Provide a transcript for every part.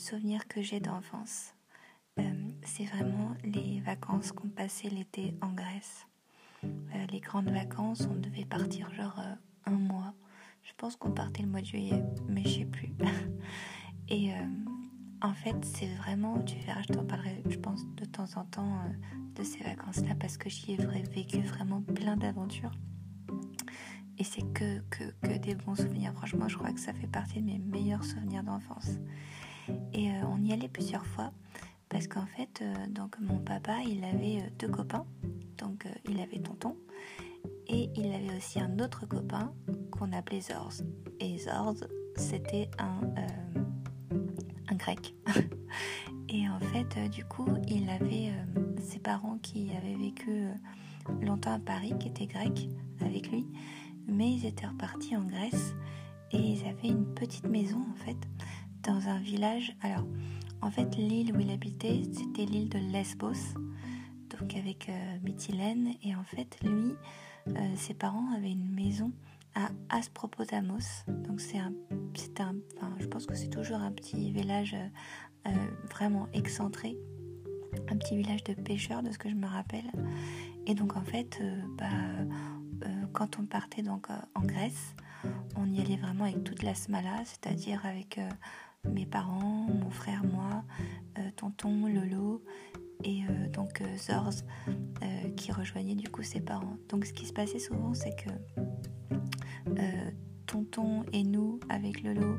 souvenir que j'ai d'enfance, c'est vraiment les vacances qu'on passait l'été en Grèce. les grandes vacances, on devait partir genre un mois. Je pense qu'on partait le mois de juillet, mais je sais plus. Et en fait, c'est vraiment, tu verras, je t'en parlerai, je pense, de temps en temps de ces vacances-là parce que j'y ai vécu vraiment plein d'aventures. Et c'est que, que, que, des bons souvenirs. Franchement, je crois que ça fait partie de mes meilleurs souvenirs d'enfance. Et euh, on y allait plusieurs fois parce qu'en fait, euh, donc mon papa, il avait euh, deux copains. Donc il avait tonton et il avait aussi un autre copain qu'on appelait Zorz. Et Zorz, c'était un, un grec. et en fait, du coup, il avait ses parents qui avaient vécu longtemps à Paris, qui étaient grecs avec lui mais ils étaient repartis en Grèce et ils avaient une petite maison en fait dans un village. Alors en fait l'île où il habitait c'était l'île de Lesbos, donc avec euh, Mytilène et en fait lui euh, ses parents avaient une maison à Aspropotamos. Donc c'est un, un, enfin, je pense que c'est toujours un petit village euh, vraiment excentré, un petit village de pêcheurs de ce que je me rappelle. Et donc en fait, bah euh, quand on partait donc euh, en Grèce, on y allait vraiment avec toute la smala, c'est-à-dire avec euh, mes parents, mon frère, moi, tonton, Lolo et donc Zorz qui rejoignait du coup ses parents. Donc ce qui se passait souvent, c'est que tonton et nous, avec Lolo,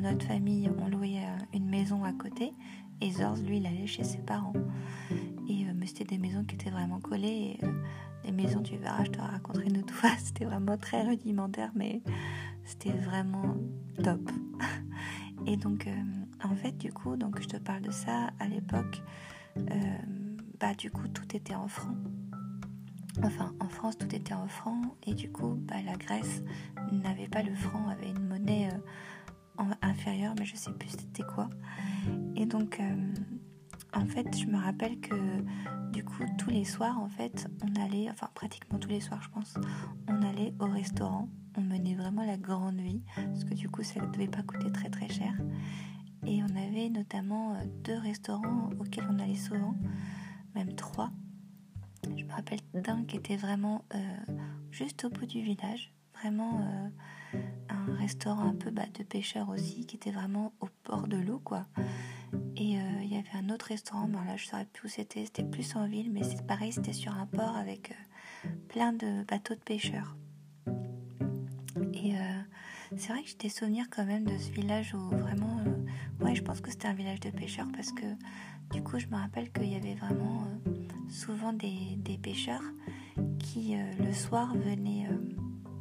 notre famille, on louait une maison à côté et Zorz, lui, il allait chez ses parents. Et mais c'était des maisons qui étaient vraiment collées. Et, les maisons, du verras, je te raconterai une autre fois. C'était vraiment très rudimentaire, mais c'était vraiment top. Et donc, euh, en fait, du coup, donc je te parle de ça à l'époque. Euh, bah, du coup, tout était en francs. Enfin, en France, tout était en francs. Et du coup, bah, la Grèce n'avait pas le franc, avait une monnaie euh, inférieure, mais je sais plus c'était quoi. Et donc, en fait, je me rappelle que du coup, tous les soirs, en fait, on allait, enfin pratiquement tous les soirs, je pense, on allait au restaurant. On menait vraiment la grande vie, parce que du coup, ça ne devait pas coûter très très cher. Et on avait notamment euh, deux restaurants auxquels on allait souvent, même trois. Je me rappelle d'un qui était vraiment euh, juste au bout du village, vraiment euh, un restaurant un peu bas de pêcheurs aussi, qui était vraiment au bord de l'eau, quoi. Et il y avait un autre restaurant, mais là je ne saurais plus où c'était, c'était plus en ville, mais c'est pareil, c'était sur un port avec plein de bateaux de pêcheurs. Et euh, c'est vrai que j'ai des souvenirs quand même de ce village où vraiment, ouais, je pense que c'était un village de pêcheurs parce que du coup, je me rappelle qu'il y avait vraiment souvent des, pêcheurs qui le soir venaient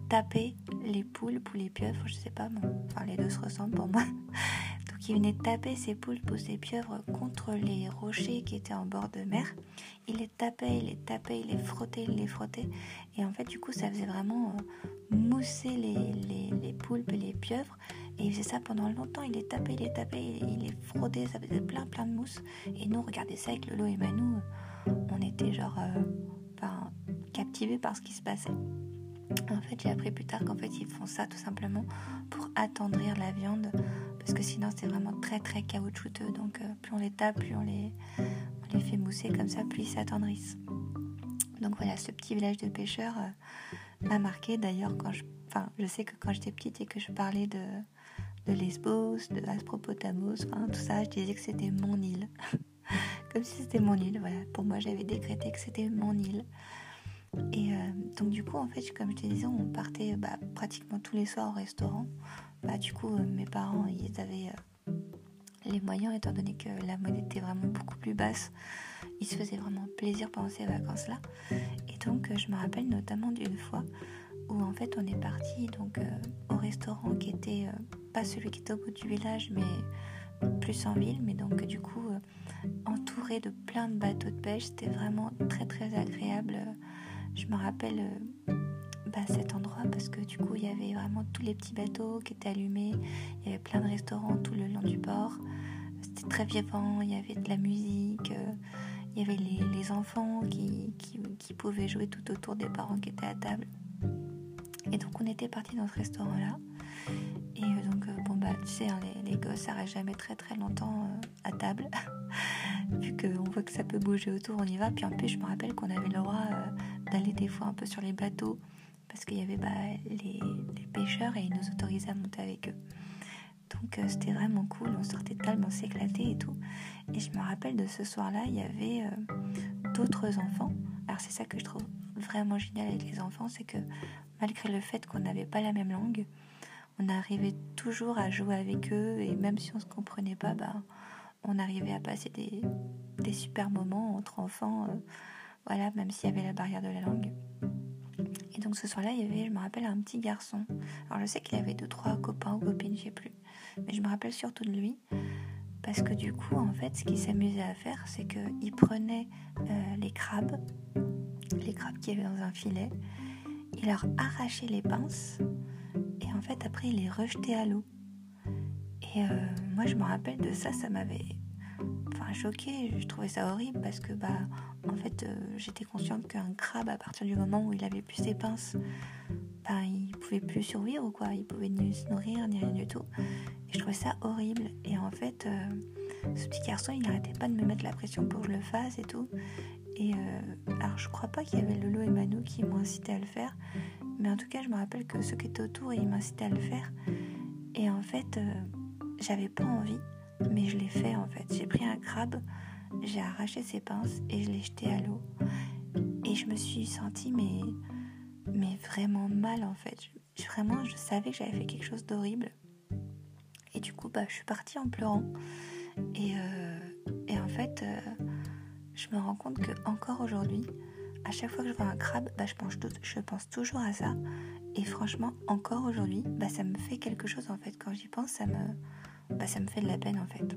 taper les poules ou les pieuvres, je sais pas, enfin les deux se ressemblent pour moi qui venait taper ses poulpes ou ses pieuvres contre les rochers qui étaient en bord de mer. Il les tapait, il les tapait, il les frottait, il les frottait. Et en fait, du coup, ça faisait vraiment euh, mousser les, les, les, poulpes et les pieuvres. Et il faisait ça pendant longtemps. Il les tapait, il les tapait, il, les frottait. Ça faisait plein, plein de mousse. Et nous, on regardait ça avec Lolo et Manou. On était genre euh, captivés par ce qui se passait. En fait, j'ai appris plus tard qu'en fait, ils font ça tout simplement pour attendrir la viande parce que sinon c'est vraiment très très caoutchouteux. Donc euh, plus on les tape, plus on les, fait mousser comme ça, plus ils s'attendrissent. Donc voilà, ce petit village de pêcheurs euh, m'a marqué. D'ailleurs, je, enfin, je sais que quand j'étais petite et que je parlais de, Lesbos, de Aspropotamos, tout ça, je disais que c'était mon île. comme si c'était mon île. Voilà, pour moi j'avais décrété que c'était mon île. Et euh, donc du coup, en fait, comme je te disais, on partait bah, pratiquement tous les soirs au restaurant bah, du coup, euh, mes parents, ils avaient euh, les moyens, étant donné que la monnaie était vraiment beaucoup plus basse. Ils se faisaient vraiment plaisir pendant ces vacances-là. Et donc, je me rappelle notamment d'une fois où en fait on est parti donc au restaurant qui était pas celui qui était au bout du village, mais plus en ville, mais donc du coup entouré de plein de bateaux de pêche. C'était vraiment très très agréable. Je me rappelle cet endroit parce que du coup il y avait vraiment tous les petits bateaux qui étaient allumés, il y avait plein de restaurants tout le long du port, c'était très vivant, il y avait de la musique, euh, il y avait les, enfants qui, pouvaient jouer tout autour des parents qui étaient à table. Et donc on était parti dans ce restaurant là. Et donc, bon, bah, tu sais, hein, les, gosses, ça reste jamais très très longtemps à table. Vu qu'on voit que ça peut bouger autour, on y va. Puis en plus, je me rappelle qu'on avait le droit d'aller des fois un peu sur les bateaux parce qu'il y avait bah, les, pêcheurs et ils nous autorisaient à monter avec eux. Donc euh, c'était vraiment cool, on sortait tellement s'éclater et tout. Et je me rappelle de ce soir-là, il y avait euh, d'autres enfants. Alors c'est ça que je trouve vraiment génial avec les enfants, c'est que malgré le fait qu'on n'avait pas la même langue, on arrivait toujours à jouer avec eux et même si on ne se comprenait pas, bah, on arrivait à passer des, super moments entre enfants, euh, voilà, même s'il y avait la barrière de la langue. Et donc ce soir-là, il y avait, je me rappelle, un petit garçon. Alors je sais qu'il avait deux, trois copains ou copines, je sais plus. Mais je me rappelle surtout de lui. Parce que du coup, en fait, ce qu'il s'amusait à faire, c'est qu'il prenait euh, les crabes, les crabes qu'il y avait dans un filet, il leur arrachait les pinces, et en fait, après, il les rejetait à l'eau. Et euh, moi, je me rappelle de ça, ça m'avait enfin choquée, je trouvais ça horrible parce que bah en fait euh, j'étais consciente qu'un crabe à partir du moment où il avait plus ses pinces, bah il pouvait plus survivre ou quoi, il pouvait ni se nourrir ni rien du tout. Et je trouvais ça horrible et en fait euh, ce petit garçon il n'arrêtait pas de me mettre la pression pour que je le fasse et tout. Et euh, alors je crois pas qu'il y avait Lolo et Manu qui m'ont incité à le faire, mais en tout cas je me rappelle que ceux qui étaient autour ils m'incitaient à le faire et en fait j'avais pas envie mais je l'ai fait en fait. J'ai pris un crabe, j'ai arraché ses pinces et je l'ai jeté à l'eau. Et je me suis sentie mais, mais vraiment mal en fait. vraiment, je savais que j'avais fait quelque chose d'horrible. Et du coup, bah, je suis partie en pleurant. Et, euh, et en fait, euh, je me rends compte que encore aujourd'hui, à chaque fois que je vois un crabe, bah, je, pense, je pense toujours à ça. Et franchement, encore aujourd'hui, bah, ça me fait quelque chose en fait. Quand j'y pense, ça me, bah, ça me fait de la peine en fait.